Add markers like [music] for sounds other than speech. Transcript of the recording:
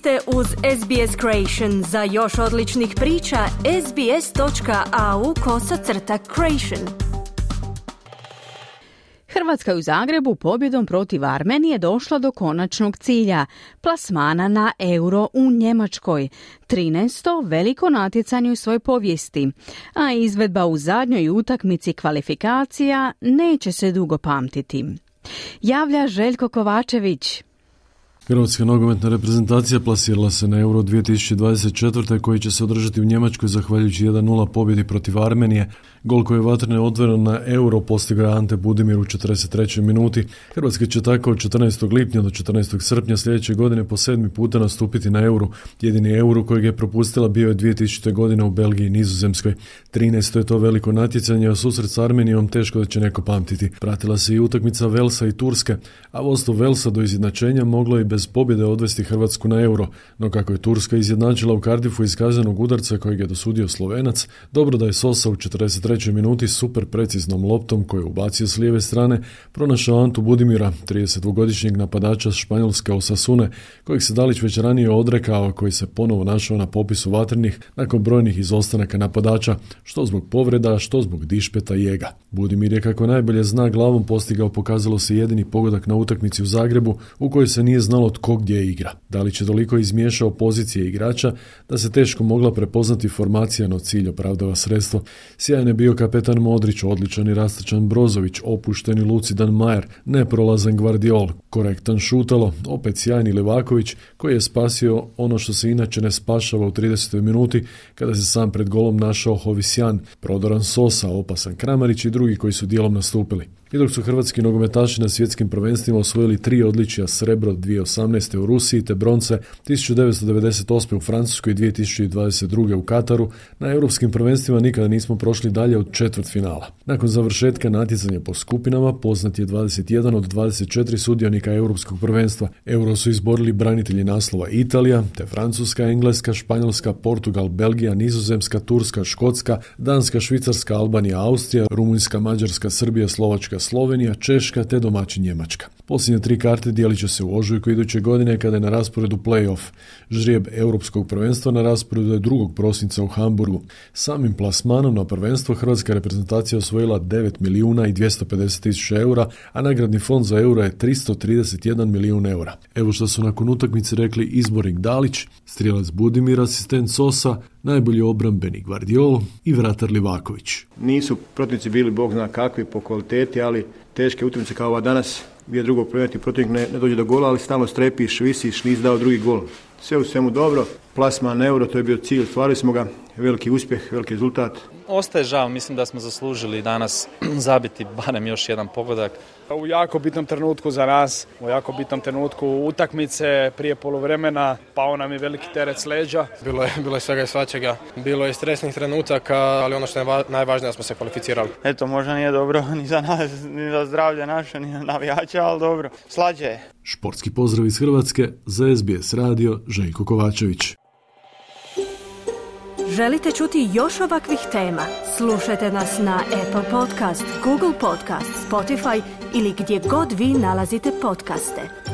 ste uz SBS Creation. Za još odličnih priča, sbs.au kosacrta creation. Hrvatska je u Zagrebu pobjedom protiv Armenije došla do konačnog cilja, plasmana na euro u Njemačkoj. 13. veliko natjecanje u svojoj povijesti, a izvedba u zadnjoj utakmici kvalifikacija neće se dugo pamtiti. Javlja Željko Kovačević. Hrvatska nogometna reprezentacija plasirala se na Euro 2024. koji će se održati u Njemačkoj zahvaljujući 1-0 pobjedi protiv Armenije, Gol koji je vatrne otvoreno na euro postigao je Ante Budimir u 43. minuti. Hrvatska će tako od 14. lipnja do 14. srpnja sljedeće godine po sedmi puta nastupiti na euro. Jedini euro kojeg je propustila bio je 2000. godine u Belgiji i Nizozemskoj. 13. je to veliko natjecanje, a susret s Armenijom teško da će neko pamtiti. Pratila se i utakmica Velsa i Turske, a vodstvo Velsa do izjednačenja moglo i bez pobjede odvesti Hrvatsku na euro. No kako je Turska izjednačila u Kardifu iz kaznenog udarca kojeg je dosudio Slovenac, dobro da je Sosa u 43 trećoj minuti super preciznom loptom koju je ubacio s lijeve strane pronašao Antu Budimira, 30-godišnjeg napadača Španjolske Osasune, kojeg se Dalić već ranije odrekao, koji se ponovo našao na popisu vatrenih nakon brojnih izostanaka napadača, što zbog povreda, što zbog dišpeta i jega. Budimir je kako najbolje zna glavom postigao pokazalo se jedini pogodak na utakmici u Zagrebu u kojoj se nije znalo tko gdje igra. Dalić je toliko izmiješao pozicije igrača da se teško mogla prepoznati formacija no cilj opravdava sredstvo. Sjajan je bio kapetan Modrić, odličan i rastačan Brozović, opušteni lucidan Majer, neprolazan Gvardiol, korektan Šutalo, opet sjajni Levaković, koji je spasio ono što se inače ne spašava u 30. minuti, kada se sam pred golom našao Hovisjan, prodoran Sosa, opasan Kramarić i drugi koji su dijelom nastupili. I dok su hrvatski nogometaši na svjetskim prvenstvima osvojili tri odličija srebro 2018. u Rusiji te bronce 1998. u Francuskoj i 2022. u Kataru, na europskim prvenstvima nikada nismo prošli dalje od četvrt finala. Nakon završetka natjecanja po skupinama poznat je 21 od 24 sudionika europskog prvenstva. Euro su izborili branitelji naslova Italija, te Francuska, Engleska, Španjolska, Portugal, Belgija, Nizozemska, Turska, Škotska, Danska, Švicarska, Albanija, Austrija, Rumunjska, Mađarska, Srbija, Slovačka, Slovenija, Češka te domaći Njemačka. Posljednje tri karte dijelit će se u ožujku iduće godine kada je na rasporedu play-off. Žrijeb europskog prvenstva na rasporedu je 2. prosinca u Hamburgu. Samim plasmanom na prvenstvo hrvatska reprezentacija osvojila 9 milijuna i 250 tisuća eura, a nagradni fond za euro je 331 milijun eura. Evo što su nakon utakmice rekli izbornik Dalić, strijelac Budimir, asistent Sosa, najbolji obrambeni Gvardiol i vratar Livaković. Nisu protivnici bili bog zna kakvi po kvaliteti, ali teške utakmice kao ova danas gdje drugog protivnika protivnik ne, ne dođe do gola, ali stalno strepiš, visiš, nisi dao drugi gol. Sve u svemu dobro, plasman euro, to je bio cilj, stvarili smo ga, veliki uspjeh, veliki rezultat. Ostaje žao, mislim da smo zaslužili danas [clears throat] zabiti barem još jedan pogodak. U jako bitnom trenutku za nas, u jako bitnom trenutku utakmice prije poluvremena, pao nam je veliki teret s leđa. Bilo je, bilo je svega i svačega, bilo je stresnih trenutaka, ali ono što je najvažnije da smo se kvalificirali. Eto, možda nije dobro [laughs] ni za nas, ni za zdravlje naše, ni za navijača, ali dobro, slađe je. Športski pozdrav iz Hrvatske za SBS radio Željko Kovačević. Želite čuti još ovakvih tema? Slušajte nas na Apple Podcast, Google Podcast, Spotify ili gdje god vi nalazite podcaste.